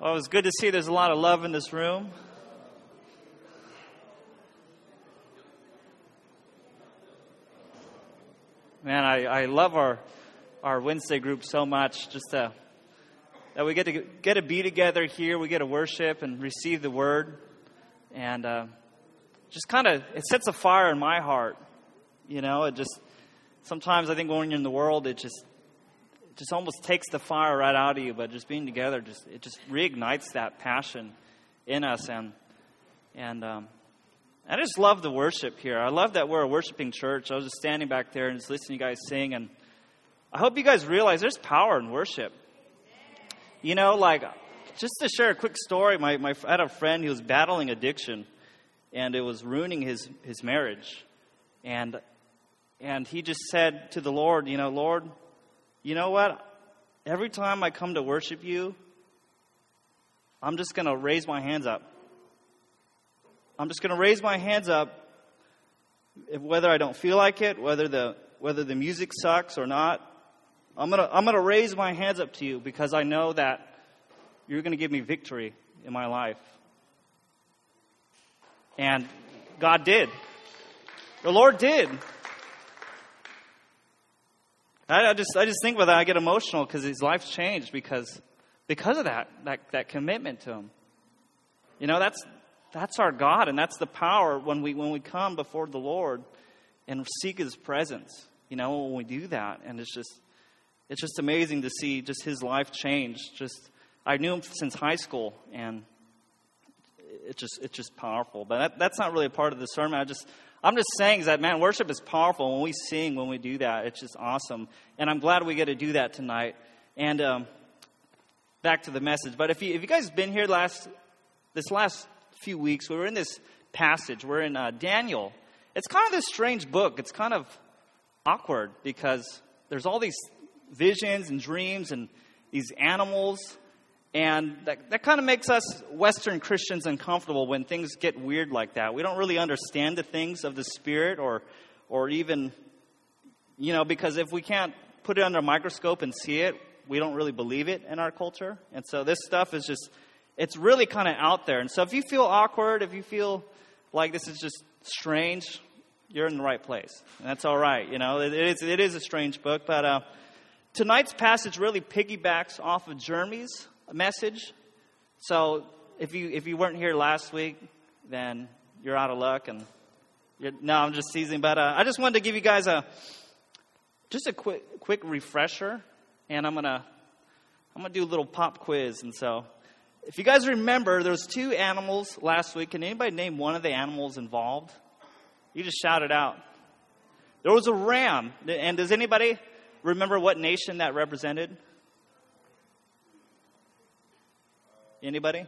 Well, it was good to see there's a lot of love in this room. Man, I, I love our, our Wednesday group so much. Just to, that we get to get to be together here, we get to worship and receive the word, and uh, just kind of it sets a fire in my heart. You know, it just sometimes I think when you're in the world, it just just almost takes the fire right out of you. But just being together, just it just reignites that passion in us, and and um, I just love the worship here. I love that we're a worshiping church. I was just standing back there and just listening to you guys sing, and I hope you guys realize there's power in worship. You know, like just to share a quick story, my, my I had a friend who was battling addiction, and it was ruining his his marriage, and and he just said to the Lord, you know, Lord, you know what? Every time I come to worship you, I'm just going to raise my hands up. I'm just going to raise my hands up whether I don't feel like it, whether the whether the music sucks or not. I'm going to I'm going to raise my hands up to you because I know that you're going to give me victory in my life. And God did. The Lord did. I, I just I just think about that. I get emotional because his life's changed because because of that that that commitment to him. You know that's that's our God and that's the power when we when we come before the Lord and seek His presence. You know when we do that and it's just it's just amazing to see just his life change. Just I knew him since high school and it's just it's just powerful. But that, that's not really a part of the sermon. I just I'm just saying is that man, worship is powerful when we sing, when we do that. It's just awesome, and I'm glad we get to do that tonight. And um, back to the message. But if you if you guys have been here last this last few weeks, we were in this passage. We're in uh, Daniel. It's kind of this strange book. It's kind of awkward because there's all these visions and dreams and these animals and that, that kind of makes us Western Christians uncomfortable when things get weird like that. We don't really understand the things of the Spirit or, or even, you know, because if we can't put it under a microscope and see it, we don't really believe it in our culture. And so this stuff is just, it's really kind of out there. And so if you feel awkward, if you feel like this is just strange, you're in the right place. And that's all right. You know, it, it, is, it is a strange book, but uh, tonight's passage really piggybacks off of Jeremy's message. So if you if you weren't here last week, then you're out of luck. And no, I'm just teasing. But uh, I just wanted to give you guys a just a quick quick refresher, and I'm gonna I'm gonna do a little pop quiz. And so, if you guys remember, there was two animals last week. Can anybody name one of the animals involved? You just shout it out. There was a ram, and does anybody remember what nation that represented? Anybody?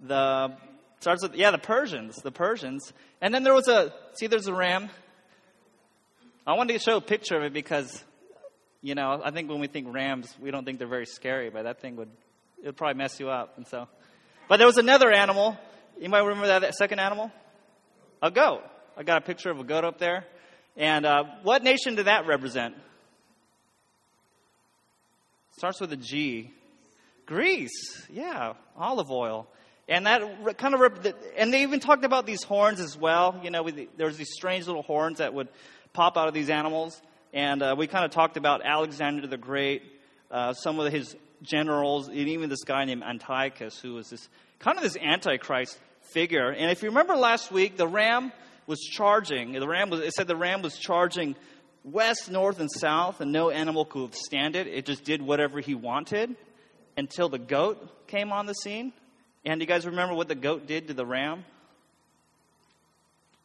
The starts with yeah, the Persians, the Persians. And then there was a see there's a ram. I wanted to show a picture of it because you know, I think when we think rams, we don't think they're very scary, but that thing would it would probably mess you up. And so But there was another animal. You might remember that, that second animal? A goat. I got a picture of a goat up there. And uh, what nation did that represent? Starts with a G. Greece, yeah, olive oil. And that kind of, and they even talked about these horns as well. You know, there was these strange little horns that would pop out of these animals. And uh, we kind of talked about Alexander the Great, uh, some of his generals, and even this guy named Antiochus, who was this kind of this antichrist figure. And if you remember last week, the ram was charging. The ram was, it said the ram was charging west, north, and south, and no animal could withstand it. It just did whatever he wanted until the goat came on the scene. And you guys remember what the goat did to the ram?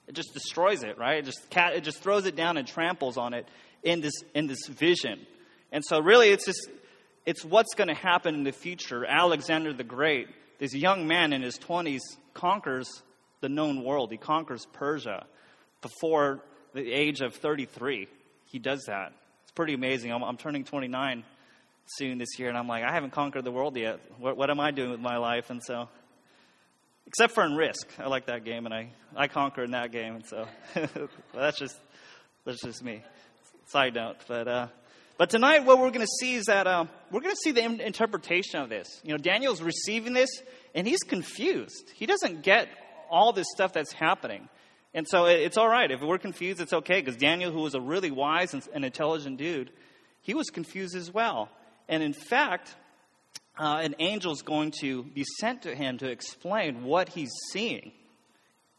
It just destroys it, right? It just it just throws it down and tramples on it in this in this vision. And so really it's just it's what's going to happen in the future. Alexander the Great, this young man in his 20s conquers the known world. He conquers Persia before the age of 33. He does that. It's pretty amazing. I'm, I'm turning 29 soon this year, and I'm like, I haven't conquered the world yet. What, what am I doing with my life? And so, except for in Risk, I like that game, and I, I conquer in that game, and so that's just that's just me. Side note, but uh, But tonight, what we're going to see is that uh, we're going to see the in- interpretation of this. You know, Daniel's receiving this, and he's confused. He doesn't get all this stuff that's happening. And so it, it's all right. If we're confused, it's okay, because Daniel, who was a really wise and, intelligent dude, he was confused as well. And in fact, uh, an angel is going to be sent to him to explain what he's seeing.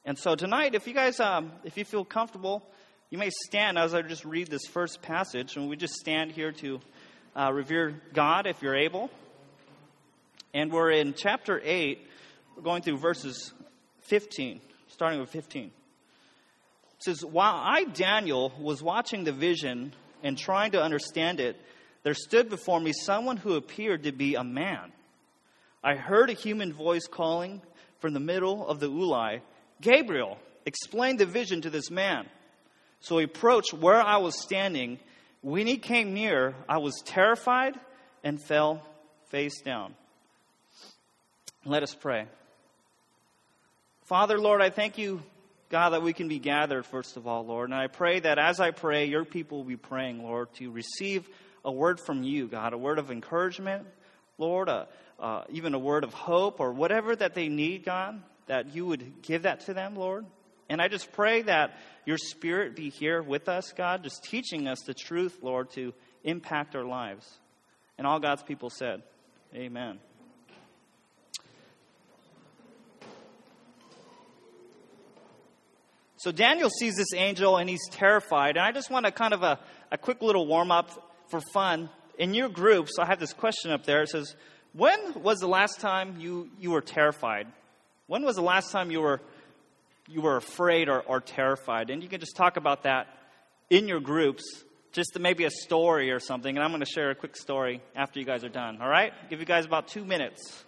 And so tonight, if you guys, um, if you feel comfortable, you may stand as I just read this first passage, and we just stand here to uh, revere God if you're able. And we're in chapter 8, we're going through verses 15, starting with 15. It says, While I, Daniel, was watching the vision and trying to understand it, there stood before me someone who appeared to be a man. I heard a human voice calling from the middle of the Ulai, Gabriel, explain the vision to this man. So he approached where I was standing. When he came near, I was terrified and fell face down. Let us pray. Father, Lord, I thank you, God, that we can be gathered, first of all, Lord. And I pray that as I pray, your people will be praying, Lord, to receive a word from you, God, a word of encouragement, Lord, a, uh, even a word of hope or whatever that they need, God, that you would give that to them, Lord. And I just pray that your spirit be here with us, God, just teaching us the truth, Lord, to impact our lives. And all God's people said, Amen. So Daniel sees this angel and he's terrified. And I just want to kind of a, a quick little warm up for fun. In your groups, I have this question up there. It says, When was the last time you, you were terrified? When was the last time you were you were afraid or, or terrified. And you can just talk about that in your groups, just maybe a story or something. And I'm going to share a quick story after you guys are done. All right? Give you guys about two minutes.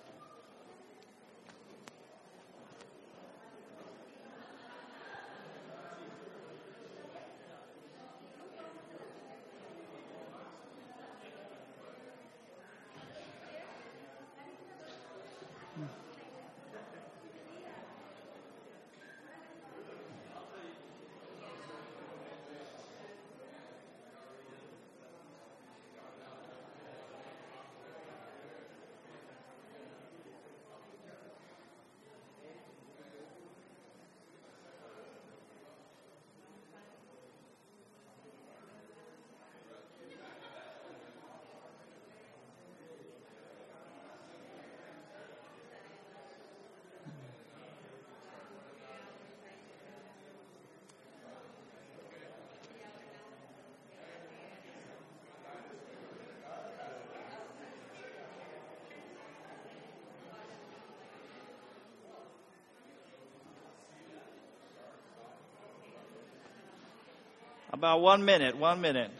About one minute, one minute.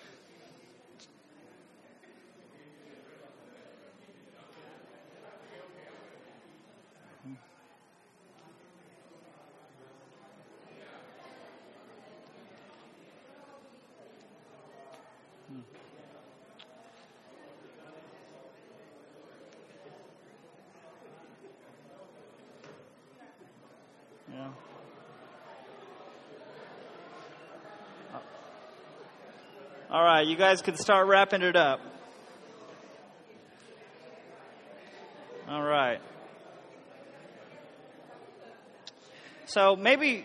All right, you guys can start wrapping it up. All right. So maybe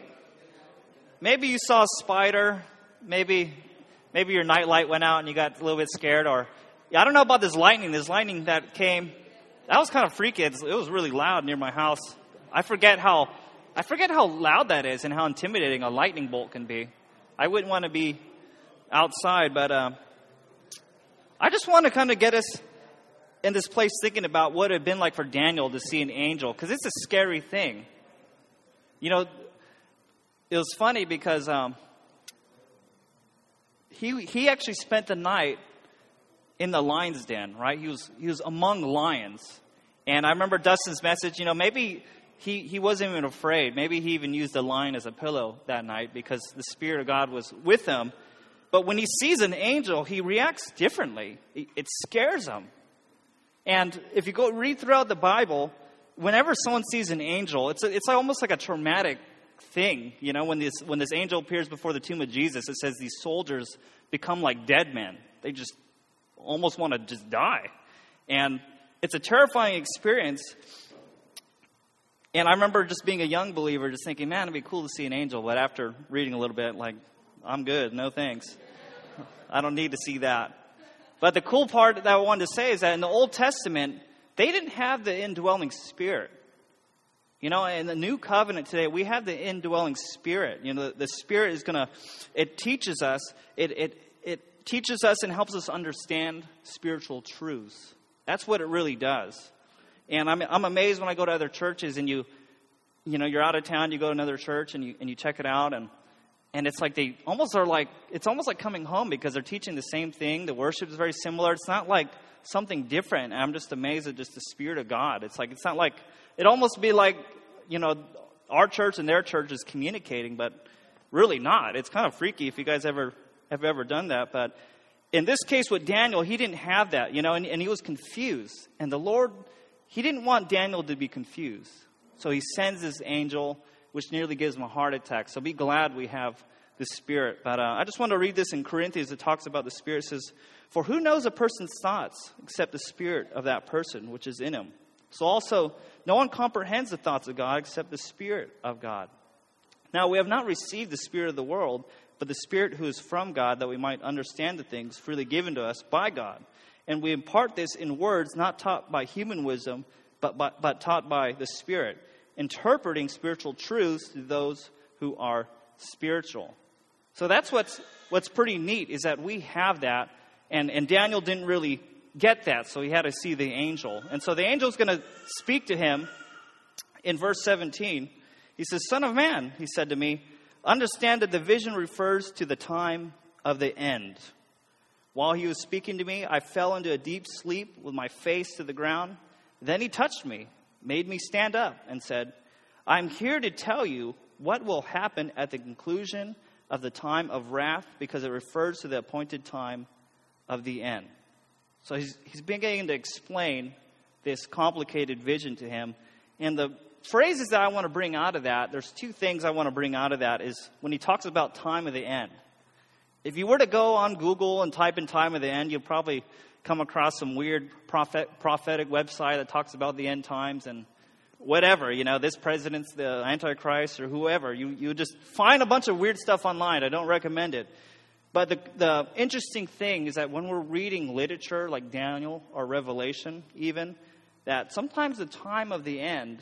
maybe you saw a spider, maybe maybe your nightlight went out and you got a little bit scared or yeah, I don't know about this lightning. This lightning that came that was kind of freaky. It was really loud near my house. I forget how I forget how loud that is and how intimidating a lightning bolt can be. I wouldn't want to be outside, but uh, I just want to kind of get us in this place thinking about what it had been like for Daniel to see an angel, because it's a scary thing. You know, it was funny because um, he he actually spent the night in the lion's den, right? He was he was among lions, and I remember Dustin's message. You know, maybe he he wasn't even afraid. Maybe he even used the lion as a pillow that night because the spirit of God was with him. But when he sees an angel, he reacts differently. It scares him. And if you go read throughout the Bible, whenever someone sees an angel, it's, a, it's almost like a traumatic thing. You know, when this, when this angel appears before the tomb of Jesus, it says these soldiers become like dead men. They just almost want to just die. And it's a terrifying experience. And I remember just being a young believer, just thinking, man, it'd be cool to see an angel. But after reading a little bit, like, I'm good, no thanks. I don't need to see that. But the cool part that I wanted to say is that in the Old Testament, they didn't have the indwelling spirit. You know, in the new covenant today, we have the indwelling spirit. You know, the, the spirit is going to, it teaches us, it, it, it teaches us and helps us understand spiritual truths. That's what it really does. And I'm, I'm amazed when I go to other churches and you, you know, you're out of town, you go to another church and you, and you check it out and, and it's like they almost are like, it's almost like coming home because they're teaching the same thing. The worship is very similar. It's not like something different. I'm just amazed at just the Spirit of God. It's like, it's not like, it almost be like, you know, our church and their church is communicating, but really not. It's kind of freaky if you guys ever have ever done that. But in this case with Daniel, he didn't have that, you know, and, and he was confused. And the Lord, he didn't want Daniel to be confused. So he sends his angel, which nearly gives him a heart attack. So be glad we have the Spirit. But uh, I just want to read this in Corinthians. It talks about the Spirit. It says, For who knows a person's thoughts except the Spirit of that person which is in him? So also, no one comprehends the thoughts of God except the Spirit of God. Now, we have not received the Spirit of the world, but the Spirit who is from God, that we might understand the things freely given to us by God. And we impart this in words not taught by human wisdom, but, but, but taught by the Spirit, interpreting spiritual truths to those who are spiritual. So that's what's, what's pretty neat, is that we have that. And, and Daniel didn't really get that, so he had to see the angel. And so the angel's going to speak to him in verse 17. He says, Son of man, he said to me, understand that the vision refers to the time of the end. While he was speaking to me, I fell into a deep sleep with my face to the ground. Then he touched me, made me stand up, and said, I'm here to tell you what will happen at the conclusion of the time of wrath because it refers to the appointed time of the end. So he's, he's beginning to explain this complicated vision to him. And the phrases that I want to bring out of that, there's two things I want to bring out of that is when he talks about time of the end. If you were to go on Google and type in time of the end, you'll probably come across some weird prophet, prophetic website that talks about the end times and whatever, you know, this president's the Antichrist or whoever. You, you just find a bunch of weird stuff online. I don't recommend it. But the, the interesting thing is that when we're reading literature like Daniel or Revelation, even, that sometimes the time of the end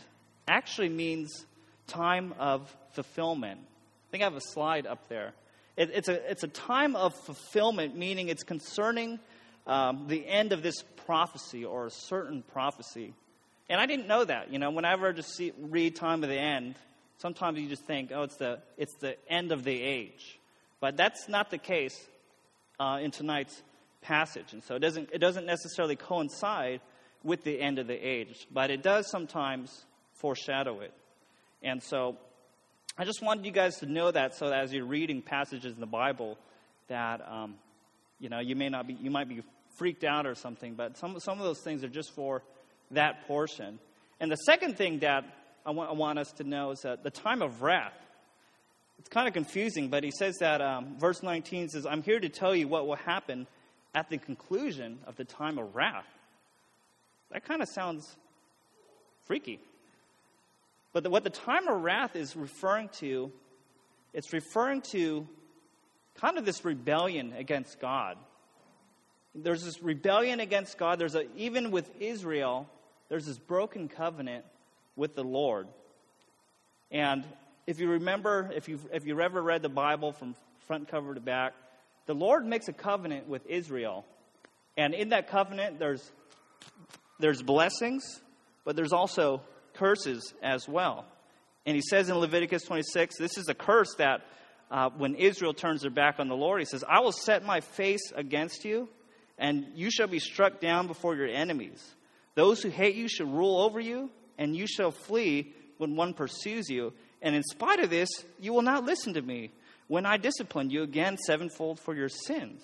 actually means time of fulfillment. I think I have a slide up there. It, it's, a, it's a time of fulfillment, meaning it's concerning um, the end of this prophecy or a certain prophecy. And I didn't know that. You know, whenever I just see, read time of the end, sometimes you just think, oh, it's the, it's the end of the age. But that's not the case uh, in tonight's passage. And so it doesn't, it doesn't necessarily coincide with the end of the age, but it does sometimes foreshadow it. And so I just wanted you guys to know that so that as you're reading passages in the Bible, that um, you know you may not be you might be freaked out or something, but some some of those things are just for that portion. And the second thing that I want, want us to know is that the time of wrath it's kind of confusing, but he says that um, verse 19 says, I'm here to tell you what will happen at the conclusion of the time of wrath. That kind of sounds freaky. But the, what the time of wrath is referring to, it's referring to kind of this rebellion against God. There's this rebellion against God. There's a, even with Israel, there's this broken covenant with the Lord. And if you remember, if you've, if you've ever read the Bible from front cover to back, the Lord makes a covenant with Israel. And in that covenant, there's, there's blessings, but there's also curses as well. And he says in Leviticus 26, this is a curse that uh, when Israel turns their back on the Lord, he says, I will set my face against you, and you shall be struck down before your enemies. Those who hate you shall rule over you, and you shall flee when one pursues you. And in spite of this, you will not listen to me when I discipline you again sevenfold for your sins.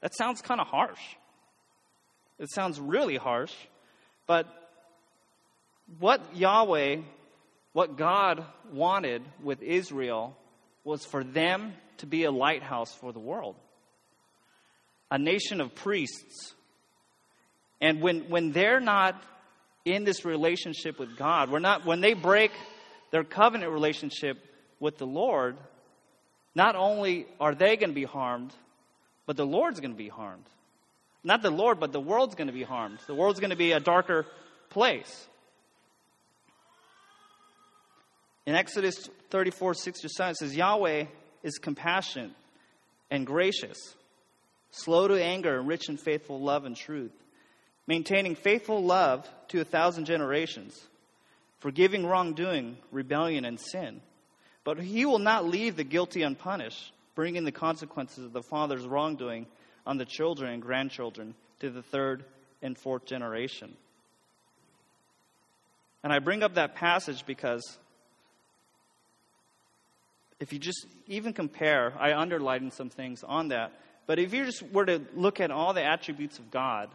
That sounds kind of harsh. It sounds really harsh. But what Yahweh, what God wanted with Israel was for them to be a lighthouse for the world. A nation of priests. And when, when they're not in this relationship with God, we're not, when they break their covenant relationship with the Lord, not only are they going to be harmed, but the Lord's going to be harmed. Not the Lord, but the world's going to be harmed. The world's going to be a darker place. In Exodus 34, 6 to 7, it says, Yahweh is compassionate and gracious, slow to anger, and rich in faithful love and truth, maintaining faithful love to a thousand generations, forgiving wrongdoing, rebellion, and sin. But he will not leave the guilty unpunished, bringing the consequences of the father's wrongdoing on the children and grandchildren to the third and fourth generation. And I bring up that passage because if you just even compare, I underlined some things on that, but if you just were to look at all the attributes of God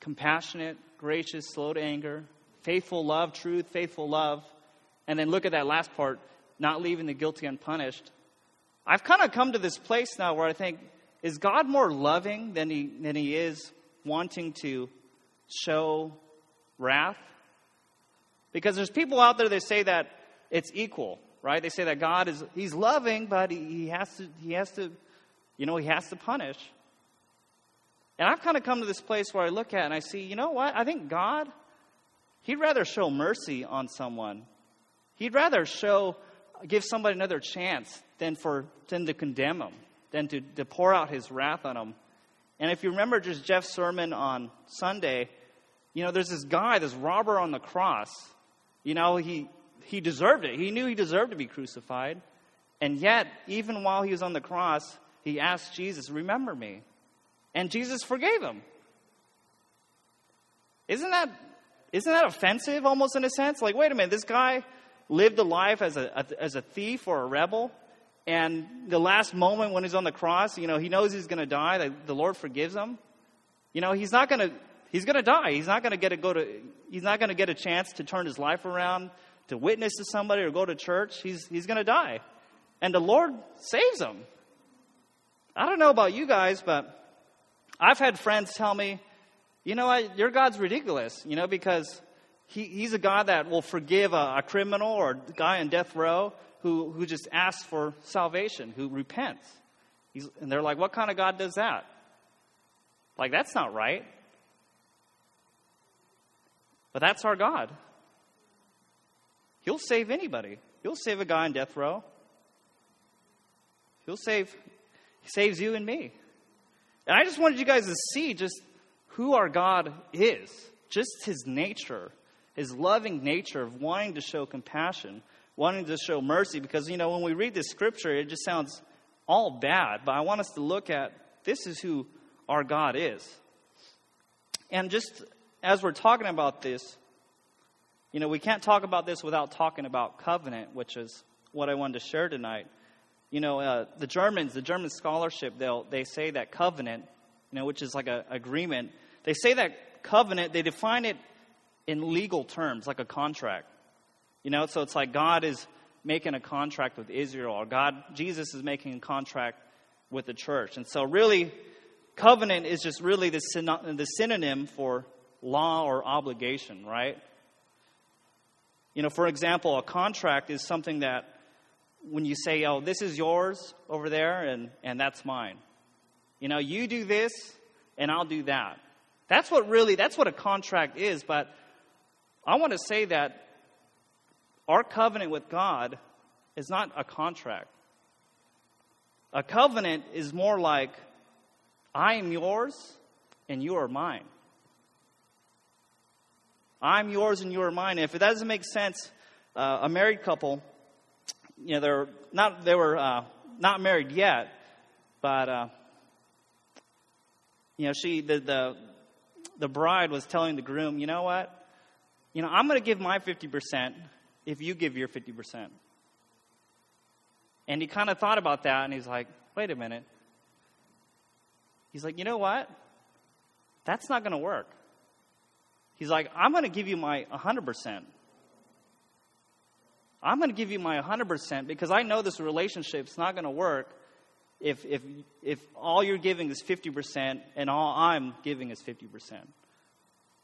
compassionate, gracious, slow to anger, faithful love, truth, faithful love, and then look at that last part, not leaving the guilty unpunished. I've kind of come to this place now where I think, is God more loving than he, than he is wanting to show wrath? Because there's people out there that say that it's equal right? They say that God is he's loving, but he, he has to he has to you know, he has to punish. And I've kind of come to this place where I look at and I see, you know what? I think God he'd rather show mercy on someone. He'd rather show give somebody another chance than for than to condemn them, than to, to pour out his wrath on them. And if you remember just Jeff's sermon on Sunday, you know, there's this guy, this robber on the cross. You know, he he deserved it. He knew he deserved to be crucified. And yet, even while he was on the cross, he asked Jesus, Remember me. And Jesus forgave him. Isn't that, isn't that offensive almost in a sense? Like, wait a minute, this guy lived a life as a, as a thief or a rebel. And the last moment when he's on the cross, you know, he knows he's going to die. That the Lord forgives him. You know, he's not going to, he's going to die. He's not going to get to go to, he's not going to get a chance to turn his life around to witness to somebody or go to church, he's, he's going to die. And the Lord saves him. I don't know about you guys, but I've had friends tell me, you know what, your God's ridiculous, you know, because he, he's a God that will forgive a, a criminal or a guy in death row who, who just asks for salvation, who repents. He's, and they're like, what kind of God does that? Like, that's not right. But that's our God. He'll save anybody. He'll save a guy on death row. He'll save, he saves you and me. And I just wanted you guys to see just who our God is, just his nature, his loving nature of wanting to show compassion, wanting to show mercy. Because, you know, when we read this scripture, it just sounds all bad. But I want us to look at this is who our God is. And just as we're talking about this, you know, we can't talk about this without talking about covenant, which is what I wanted to share tonight. You know, uh, the Germans, the German scholarship, they'll, they say that covenant, you know, which is like an agreement, they say that covenant, they define it in legal terms, like a contract. You know, so it's like God is making a contract with Israel, or God, Jesus is making a contract with the church. And so, really, covenant is just really the, the synonym for law or obligation, right? You know, for example, a contract is something that when you say, oh, this is yours over there and, and that's mine. You know, you do this and I'll do that. That's what really, that's what a contract is. But I want to say that our covenant with God is not a contract. A covenant is more like, I am yours and you are mine. I'm yours and you are mine. If it doesn't make sense, uh, a married couple, you know, they're not, they were uh, not married yet, but, uh, you know, she, the, the, the bride was telling the groom, you know what? You know, I'm going to give my 50% if you give your 50%. And he kind of thought about that and he's like, wait a minute. He's like, you know what? That's not going to work. He's like, I'm going to give you my 100%. I'm going to give you my 100% because I know this relationship's not going to work if, if, if all you're giving is 50% and all I'm giving is 50%.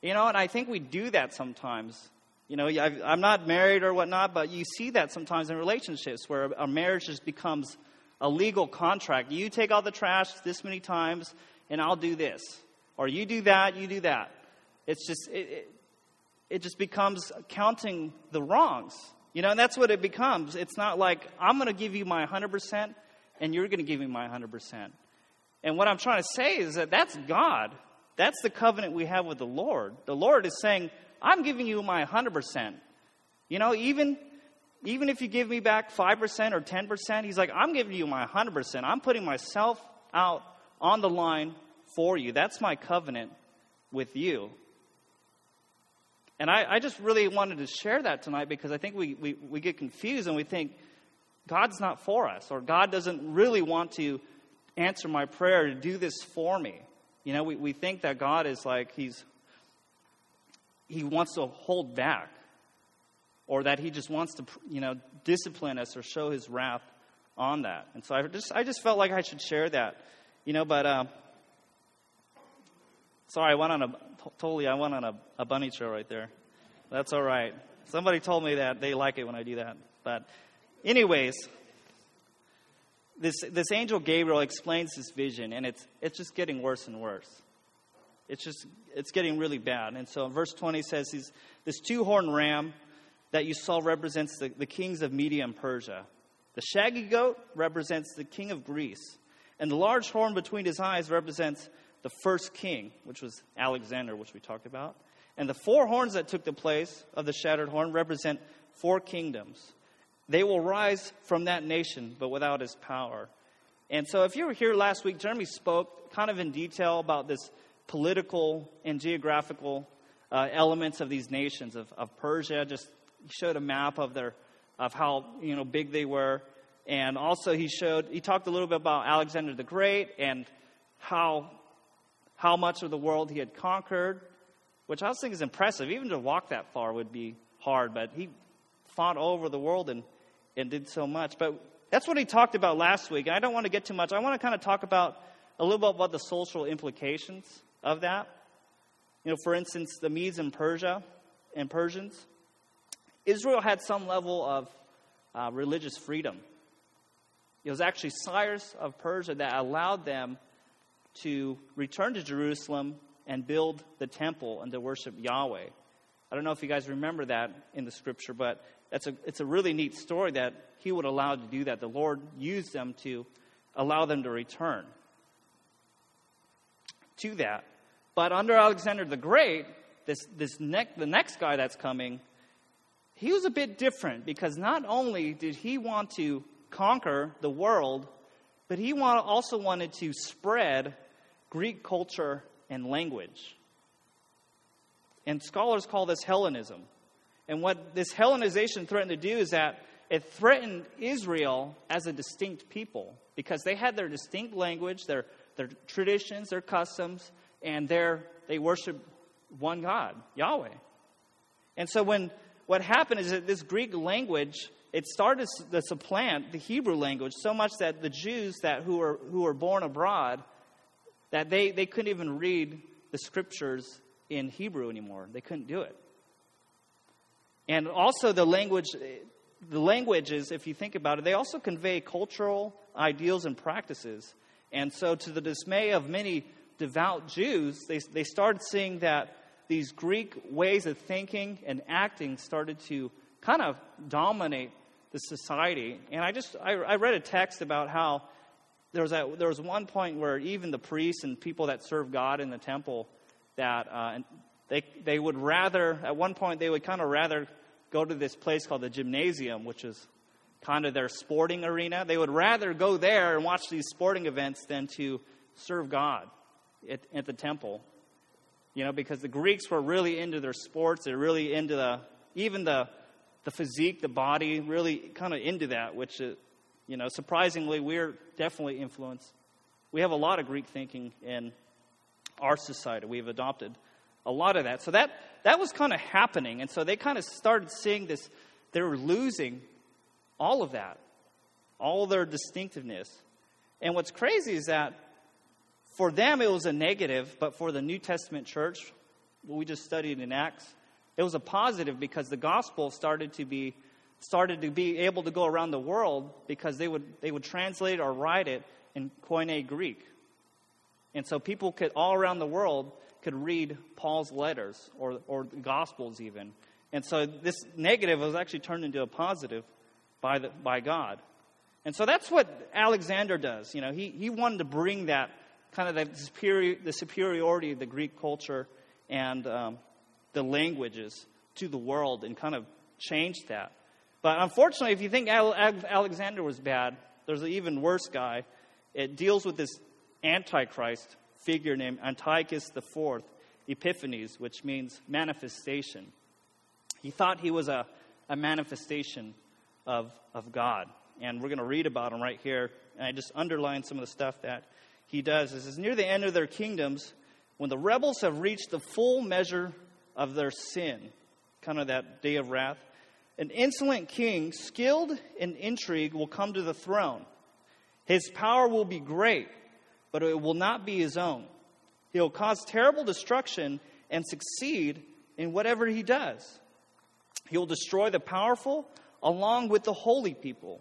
You know, and I think we do that sometimes. You know, i am not married or whatnot, but you see that sometimes in relationships where a marriage just becomes a legal contract. You take out the trash this many times, and I'll do this. Or you do that, you do that. It's just, it, it, it just becomes counting the wrongs. You know, and that's what it becomes. It's not like, I'm going to give you my 100% and you're going to give me my 100%. And what I'm trying to say is that that's God. That's the covenant we have with the Lord. The Lord is saying, I'm giving you my 100%. You know, even, even if you give me back 5% or 10%, He's like, I'm giving you my 100%. I'm putting myself out on the line for you. That's my covenant with you. And I, I, just really wanted to share that tonight because I think we, we, we get confused and we think God's not for us or God doesn't really want to answer my prayer to do this for me. You know, we, we think that God is like, he's, he wants to hold back or that he just wants to, you know, discipline us or show his wrath on that. And so I just, I just felt like I should share that, you know, but, uh, sorry, I went on a, totally, I went on a, a bunny trail right there. That's all right. Somebody told me that they like it when I do that. But, anyways, this, this angel Gabriel explains this vision, and it's, it's just getting worse and worse. It's just, it's getting really bad. And so in verse 20 says, this two horned ram that you saw represents the, the kings of Media and Persia. The shaggy goat represents the king of Greece. And the large horn between his eyes represents the first king, which was Alexander, which we talked about. And the four horns that took the place of the shattered horn represent four kingdoms. They will rise from that nation, but without his power. And so, if you were here last week, Jeremy spoke kind of in detail about this political and geographical uh, elements of these nations of, of Persia. Just showed a map of their of how you know big they were, and also he showed he talked a little bit about Alexander the Great and how how much of the world he had conquered, which I thinking is impressive. Even to walk that far would be hard, but he fought over the world and, and did so much. But that's what he talked about last week. And I don't want to get too much. I want to kind of talk about a little bit about the social implications of that. You know, for instance, the Medes and Persia and Persians. Israel had some level of uh, religious freedom. It was actually Cyrus of Persia that allowed them to return to Jerusalem and build the temple and to worship Yahweh. I don't know if you guys remember that in the scripture, but that's a, it's a really neat story that he would allow to do that. The Lord used them to allow them to return to that. But under Alexander the Great, this, this ne- the next guy that's coming, he was a bit different because not only did he want to conquer the world, but he want, also wanted to spread Greek culture and language. And scholars call this Hellenism. And what this Hellenization threatened to do is that it threatened Israel as a distinct people because they had their distinct language, their, their traditions, their customs, and their, they worship one God, Yahweh. And so when what happened is that this Greek language it started to supplant the Hebrew language so much that the Jews that who were who were born abroad that they, they couldn't even read the scriptures in Hebrew anymore. They couldn't do it. And also the language the languages, if you think about it, they also convey cultural ideals and practices. And so to the dismay of many devout Jews, they, they started seeing that these Greek ways of thinking and acting started to kind of dominate the society. And I just I, I read a text about how there was, a, there was one point where even the priests and people that serve God in the temple, that uh, they, they would rather, at one point, they would kind of rather go to this place called the gymnasium, which is kind of their sporting arena. They would rather go there and watch these sporting events than to serve God at, at the temple. You know, because the Greeks were really into their sports, they're really into the, even the, the physique, the body, really kind of into that, which is, you know, surprisingly, we're definitely influence. We have a lot of Greek thinking in our society. We've adopted a lot of that. So that, that was kind of happening. And so they kind of started seeing this, they were losing all of that, all their distinctiveness. And what's crazy is that for them it was a negative, but for the New Testament church, what we just studied in Acts, it was a positive because the gospel started to be started to be able to go around the world because they would they would translate or write it in Koine Greek. And so people could all around the world could read Paul's letters or or the gospels even. And so this negative was actually turned into a positive by the by God. And so that's what Alexander does. You know, he, he wanted to bring that kind of the, superior, the superiority of the Greek culture and um, the languages to the world and kind of change that. But unfortunately, if you think Alexander was bad, there's an even worse guy. It deals with this Antichrist figure named Antiochus IV Epiphanes, which means manifestation. He thought he was a, a manifestation of, of God. And we're going to read about him right here. And I just underline some of the stuff that he does. It says, Near the end of their kingdoms, when the rebels have reached the full measure of their sin, kind of that day of wrath, an insolent king, skilled in intrigue, will come to the throne. His power will be great, but it will not be his own. He will cause terrible destruction and succeed in whatever he does. He will destroy the powerful along with the holy people.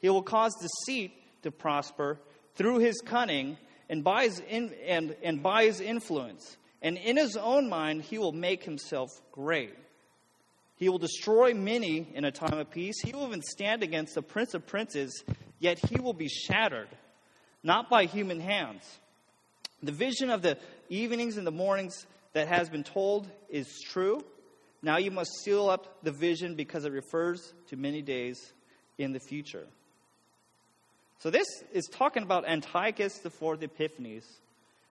He will cause deceit to prosper through his cunning and by his, in, and, and by his influence. And in his own mind, he will make himself great. He will destroy many in a time of peace. He will even stand against the prince of princes, yet he will be shattered, not by human hands. The vision of the evenings and the mornings that has been told is true. Now you must seal up the vision because it refers to many days in the future. So this is talking about Antiochus the Fourth Epiphanes,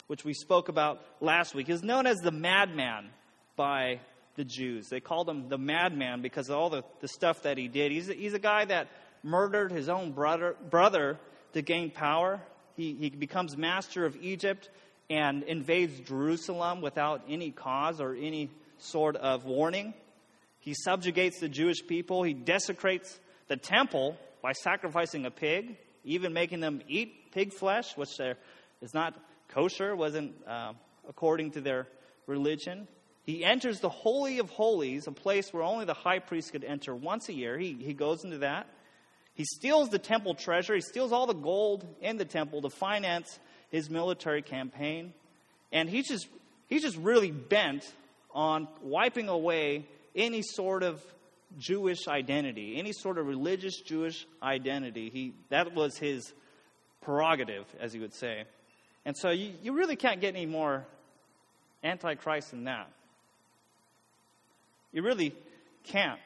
which we spoke about last week. Is known as the madman by the Jews. They called him the madman because of all the, the stuff that he did. He's a, he's a guy that murdered his own brother, brother to gain power. He, he becomes master of Egypt and invades Jerusalem without any cause or any sort of warning. He subjugates the Jewish people. He desecrates the temple by sacrificing a pig, even making them eat pig flesh, which is not kosher, wasn't uh, according to their religion. He enters the Holy of Holies, a place where only the high priest could enter once a year. He, he goes into that. He steals the temple treasure. He steals all the gold in the temple to finance his military campaign. And he's just, he's just really bent on wiping away any sort of Jewish identity, any sort of religious Jewish identity. He, that was his prerogative, as he would say. And so you, you really can't get any more antichrist than that. You really can't.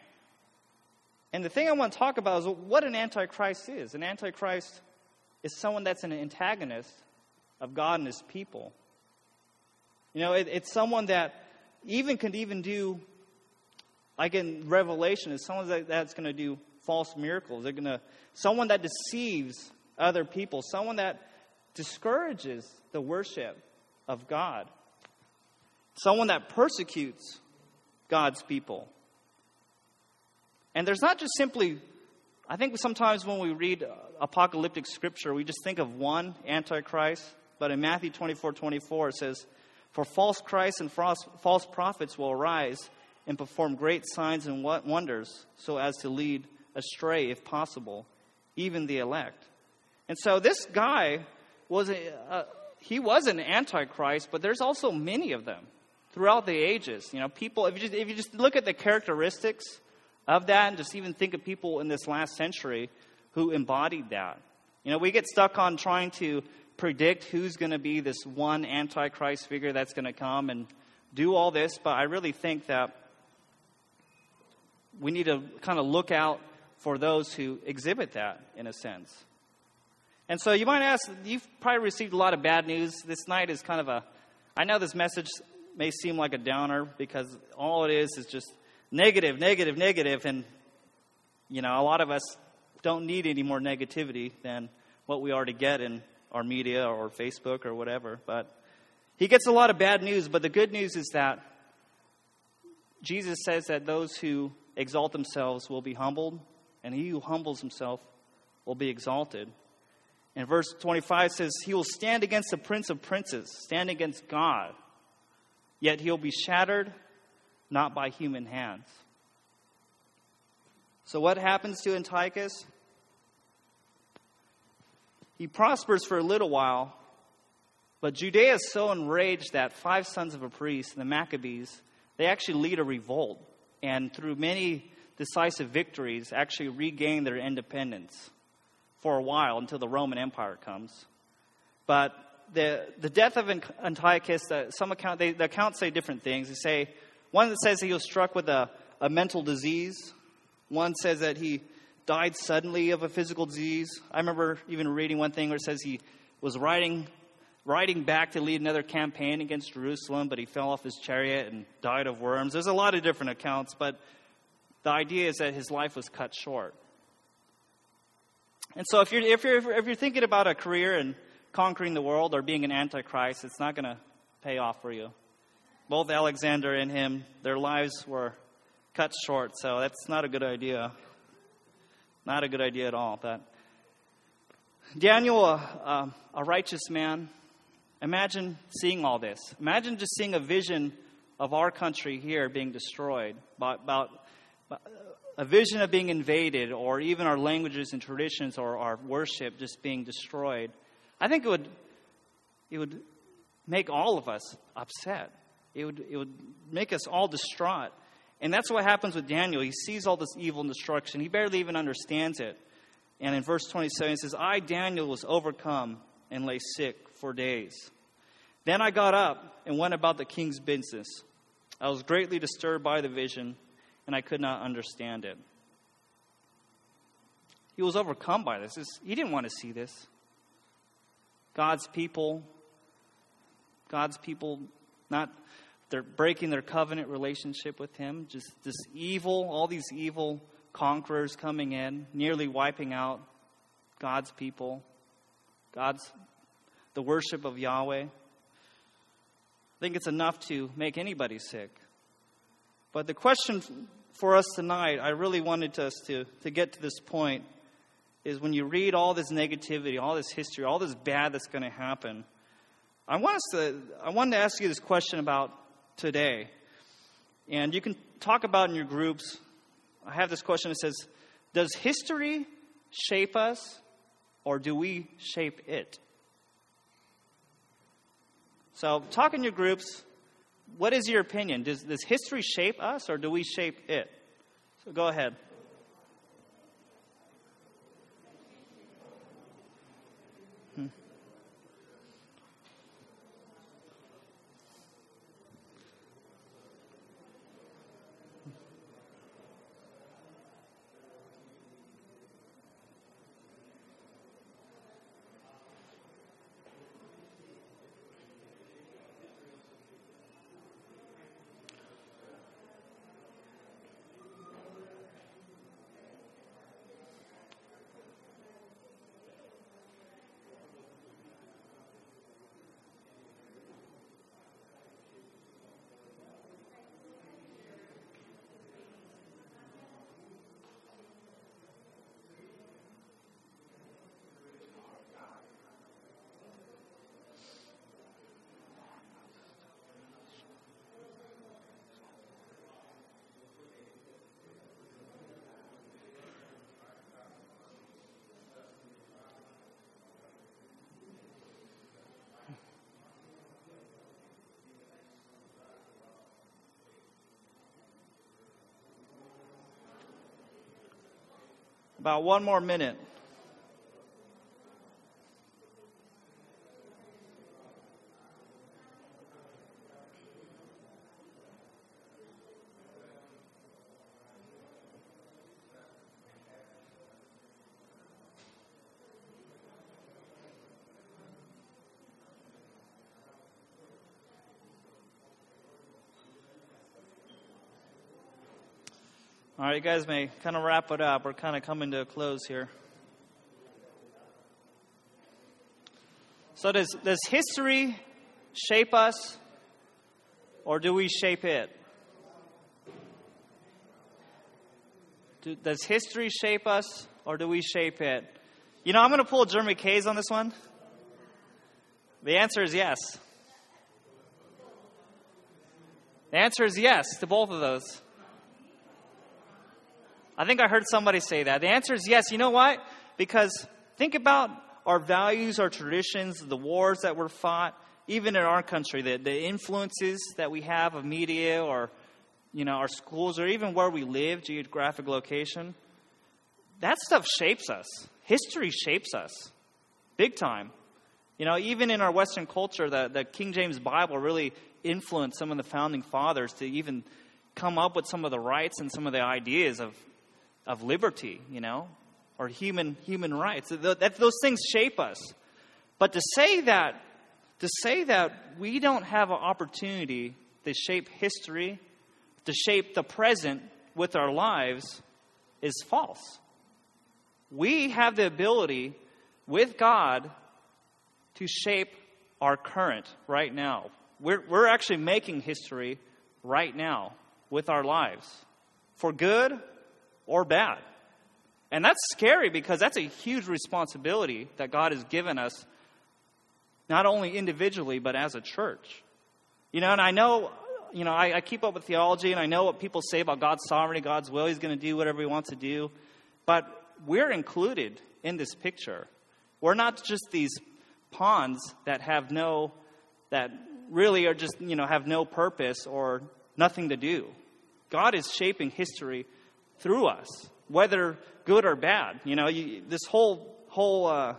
And the thing I want to talk about is what an antichrist is. An antichrist is someone that's an antagonist of God and his people. You know, it, it's someone that even can even do, like in Revelation, is someone that, that's going to do false miracles. They're going to, someone that deceives other people, someone that discourages the worship of God, someone that persecutes God's people. And there's not just simply, I think sometimes when we read apocalyptic scripture, we just think of one Antichrist. But in Matthew 24 24, it says, For false Christs and false prophets will arise and perform great signs and wonders so as to lead astray, if possible, even the elect. And so this guy was a, a he was an antichrist, but there's also many of them throughout the ages. You know, people, if you just, if you just look at the characteristics of that and just even think of people in this last century who embodied that. You know, we get stuck on trying to predict who's going to be this one antichrist figure that's going to come and do all this, but I really think that we need to kind of look out for those who exhibit that in a sense. And so you might ask, you've probably received a lot of bad news. This night is kind of a, I know this message may seem like a downer because all it is is just negative, negative, negative, and you know, a lot of us don't need any more negativity than what we already get in our media or Facebook or whatever. But he gets a lot of bad news, but the good news is that Jesus says that those who exalt themselves will be humbled, and he who humbles himself will be exalted. And verse 25 says, He will stand against the prince of princes, stand against God. Yet he'll be shattered, not by human hands. So, what happens to Antiochus? He prospers for a little while, but Judea is so enraged that five sons of a priest, the Maccabees, they actually lead a revolt, and through many decisive victories, actually regain their independence for a while until the Roman Empire comes. But the, the death of Antiochus, some account, they, the accounts say different things. They say, one that says that he was struck with a, a mental disease. One says that he died suddenly of a physical disease. I remember even reading one thing where it says he was riding, riding back to lead another campaign against Jerusalem, but he fell off his chariot and died of worms. There's a lot of different accounts, but the idea is that his life was cut short. And so if you're, if you're, if you're thinking about a career in conquering the world or being an antichrist, it's not going to pay off for you. Both Alexander and him, their lives were cut short, so that's not a good idea. Not a good idea at all. That Daniel, a, a righteous man, imagine seeing all this. Imagine just seeing a vision of our country here being destroyed, about, about, a vision of being invaded, or even our languages and traditions or our worship just being destroyed. I think it would, it would make all of us upset. It would, it would make us all distraught. And that's what happens with Daniel. He sees all this evil and destruction. He barely even understands it. And in verse 27, it says, I, Daniel, was overcome and lay sick for days. Then I got up and went about the king's business. I was greatly disturbed by the vision, and I could not understand it. He was overcome by this. He didn't want to see this. God's people, God's people not they're breaking their covenant relationship with him. Just this evil, all these evil conquerors coming in, nearly wiping out God's people, God's the worship of Yahweh. I think it's enough to make anybody sick. But the question for us tonight, I really wanted us to, to get to this point, is when you read all this negativity, all this history, all this bad that's going to happen, I want us to I wanted to ask you this question about today. And you can talk about in your groups. I have this question that says, Does history shape us or do we shape it? So, talk in your groups. What is your opinion? Does, does history shape us or do we shape it? So, go ahead. About one more minute. All right, you guys may kind of wrap it up. We're kind of coming to a close here. So, does, does history shape us, or do we shape it? Do, does history shape us, or do we shape it? You know, I'm going to pull Jeremy Kays on this one. The answer is yes. The answer is yes to both of those. I think I heard somebody say that. The answer is yes. You know what? Because think about our values, our traditions, the wars that were fought, even in our country, the, the influences that we have of media or you know, our schools or even where we live, geographic location. That stuff shapes us. History shapes us. Big time. You know, even in our Western culture, the, the King James Bible really influenced some of the founding fathers to even come up with some of the rights and some of the ideas of, of liberty, you know, or human, human rights. That, those things shape us. But to say that, to say that we don't have an opportunity to shape history, to shape the present with our lives, is false. We have the ability with God to shape our current right now. We're, we're actually making history right now with our lives, for good or bad. And that's scary because that's a huge responsibility that God has given us, not only individually, but as a church. You know, and I know, you know, I, I keep up with theology and I know what people say about God's sovereignty, God's will. He's going to do whatever He wants to do. But we're included in this picture. We're not just these pawns that have no, that really are just, you know, have no purpose or nothing to do. God is shaping history through us, whether good or bad. You know, you, this whole whole uh,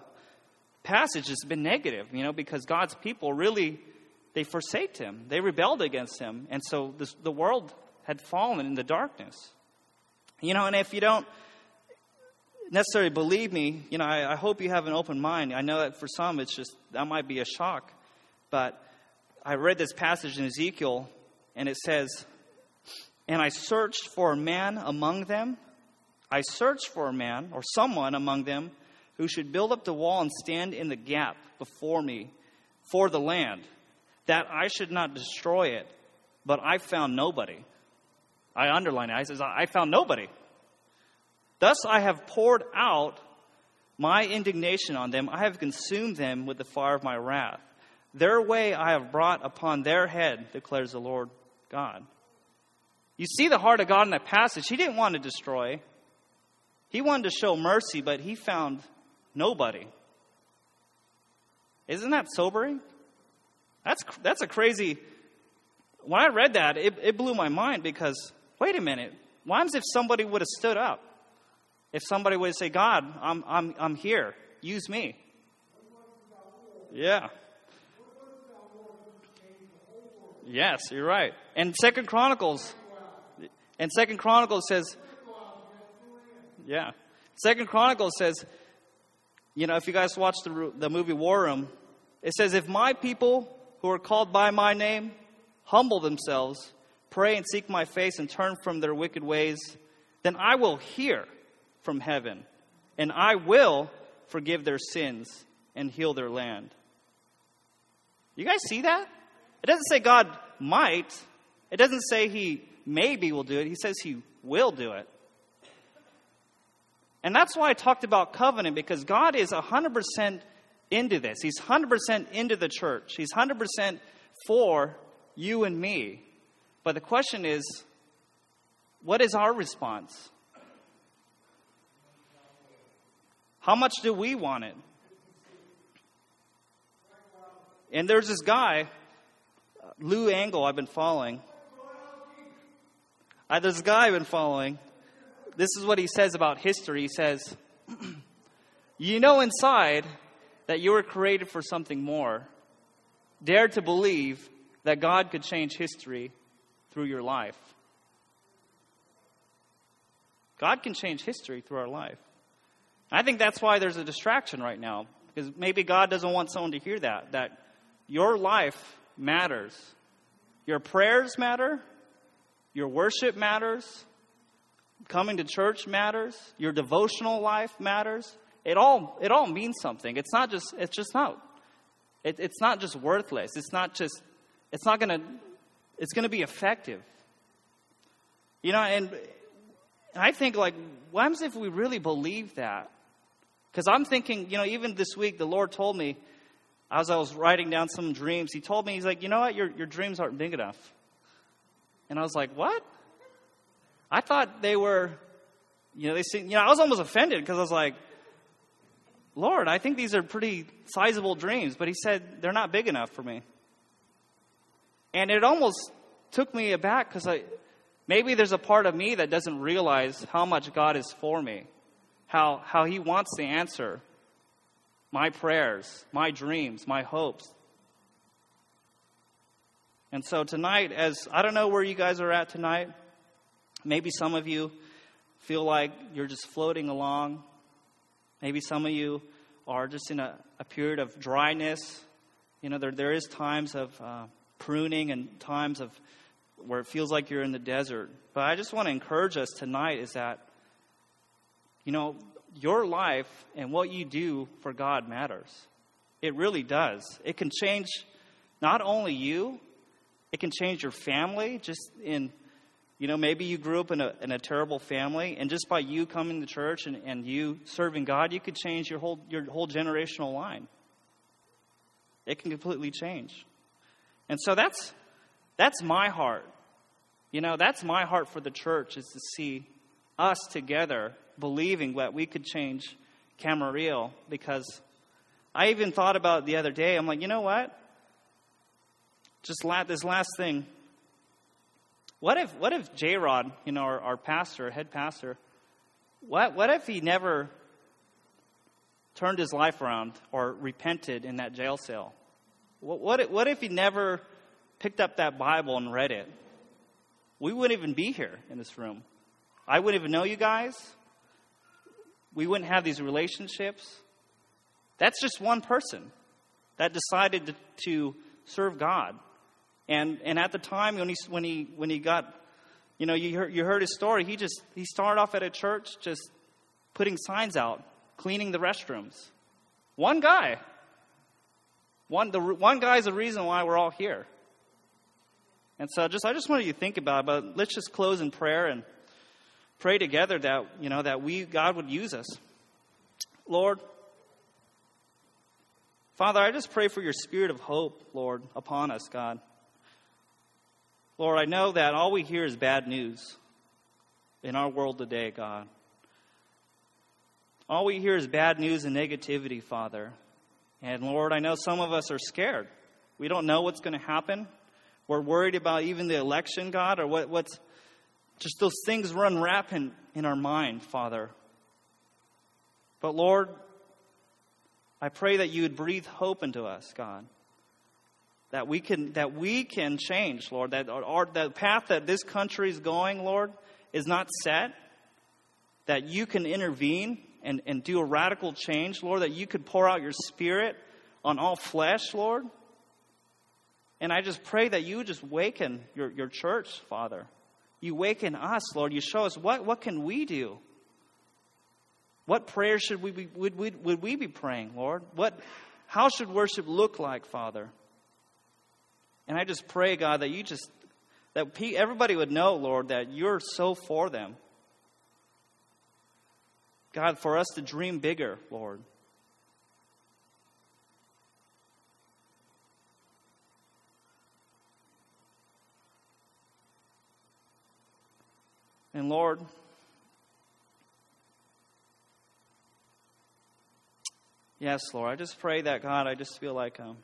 passage has been negative. You know, because God's people really they forsaked Him, they rebelled against Him, and so this, the world had fallen in the darkness. You know, and if you don't necessarily believe me, you know, I, I hope you have an open mind. I know that for some it's just that might be a shock, but I read this passage in Ezekiel, and it says, And I searched for a man among them I searched for a man or someone among them who should build up the wall and stand in the gap before me for the land, that I should not destroy it. But I found nobody. I underline it. I says, I found nobody. Thus I have poured out my indignation on them. I have consumed them with the fire of my wrath. Their way I have brought upon their head, declares the Lord God. You see the heart of God in that passage. He didn't want to destroy. He wanted to show mercy, but he found nobody. Isn't that sobering? That's, that's a crazy. When I read that, it, it blew my mind because, wait a minute, what if somebody would have stood up? If somebody would say, God, I'm, I'm, I'm here, use me. Yeah. Yes, you're right. And Second Chronicles, and Second Chronicles says, yeah. Second Chronicles says, you know, if you guys watch the, the movie War Room, it says, if my people who are called by my name humble themselves, pray and seek my face and turn from their wicked ways, then I will hear from heaven and I will forgive their sins and heal their land. You guys see that? It doesn't say God might. It doesn't say he maybe will do it. He says he will do it. And that's why I talked about covenant, because God is 100% into this. He's 100% into the church. He's 100% for you and me. But the question is, what is our response? How much do we want it? And there's this guy, Lou Engle, I've been following. I, there's a guy I've been following this is what he says about history. He says, You know inside that you were created for something more. Dare to believe that God could change history through your life. God can change history through our life. I think that's why there's a distraction right now, because maybe God doesn't want someone to hear that, that your life matters. Your prayers matter, your worship matters, coming to church matters, your devotional life matters. It all it all means something. It's not just it's just not it, it's not just worthless. It's not just it's not gonna it's gonna be effective. You know, and I think like what happens if we really believe that? Because I'm thinking, you know, even this week, the Lord told me, as I was writing down some dreams, He told me, He's like, you know what, your, your dreams aren't big enough. And I was like, what? I thought they were, you know, they seem, you know, I was almost offended because I was like, Lord, I think these are pretty sizable dreams. But He said, they're not big enough for me. And it almost took me aback because I, maybe there's a part of me that doesn't realize how much God is for me, how, how He wants to answer my prayers, my dreams, my hopes. And so tonight, as I don't know where you guys are at tonight, maybe some of you feel like you're just floating along. Maybe some of you are just in a, a period of dryness. You know, there, there is times of uh, pruning and times of where it feels like you're in the desert. But I just want to encourage us tonight is that, you know, your life and what you do for God matters. It really does. It can change not only you, it can change your family just in, you know, maybe you grew up in a, in a terrible family, and just by you coming to church and, and you serving God, you could change your whole, your whole generational line. It can completely change. And so that's, that's my heart. You know, that's my heart for the church is to see us together believing that we could change Camarillo because I even thought about the other day, I'm like, you know what? Just this last thing. What if what if J Rod, you know, our, our pastor, head pastor, what what if he never turned his life around or repented in that jail cell? What what if, what if he never picked up that Bible and read it? We wouldn't even be here in this room. I wouldn't even know you guys. We wouldn't have these relationships. That's just one person that decided to, to serve God. And, and at the time when he, when, he, when he got, you know, you heard, you heard his story, he just, he started off at a church just putting signs out, cleaning the restrooms. One guy. One, the, one guy is the reason why we're all here. And so just, I just wanted you to think about it, but let's just close in prayer and pray together that, you know, that we, God would use us. Lord, Father, I just pray for your spirit of hope, Lord, upon us, God. Lord, I know that all we hear is bad news in our world today, God. All we hear is bad news and negativity, Father. And Lord, I know some of us are scared. We don't know what's going to happen. We're worried about even the election, God, or what, what's just those things run rampant in our mind, Father. But Lord, I pray that you would breathe hope into us, God that we can that we can change, Lord. That our, the path that this country is going, Lord, is not set. That you can intervene and, and do a radical change, Lord. That you could pour out your Spirit on all flesh, Lord. And I just pray that you just waken your, your church, Father. You waken us, Lord. You show us what, what can we do? What prayer should we be, would, would, would we be praying, Lord? What, how should worship look like, Father? And I just pray, God, that you just, that everybody would know, Lord, that you're so for them. God, for us to dream bigger, Lord. And Lord, yes, Lord, I just pray that, God, I just feel like um,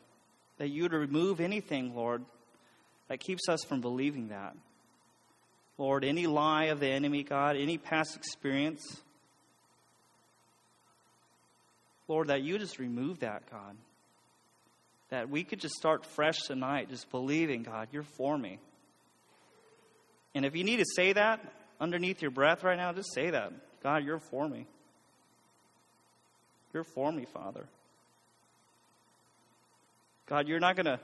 that you would remove anything, Lord, that keeps us from believing that. Lord, any lie of the enemy, God, any past experience, Lord, that you just remove that, God. That we could just start fresh tonight, just believing, God, you're for me. And if you need to say that underneath your breath right now, just say that. God, you're for me. You're for me, Father. God, you're not going to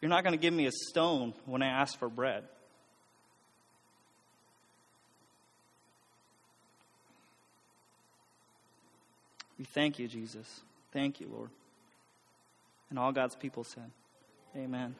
you're not going to give me a stone when I ask for bread. We thank you, Jesus. Thank you, Lord. And all God's people said, Amen.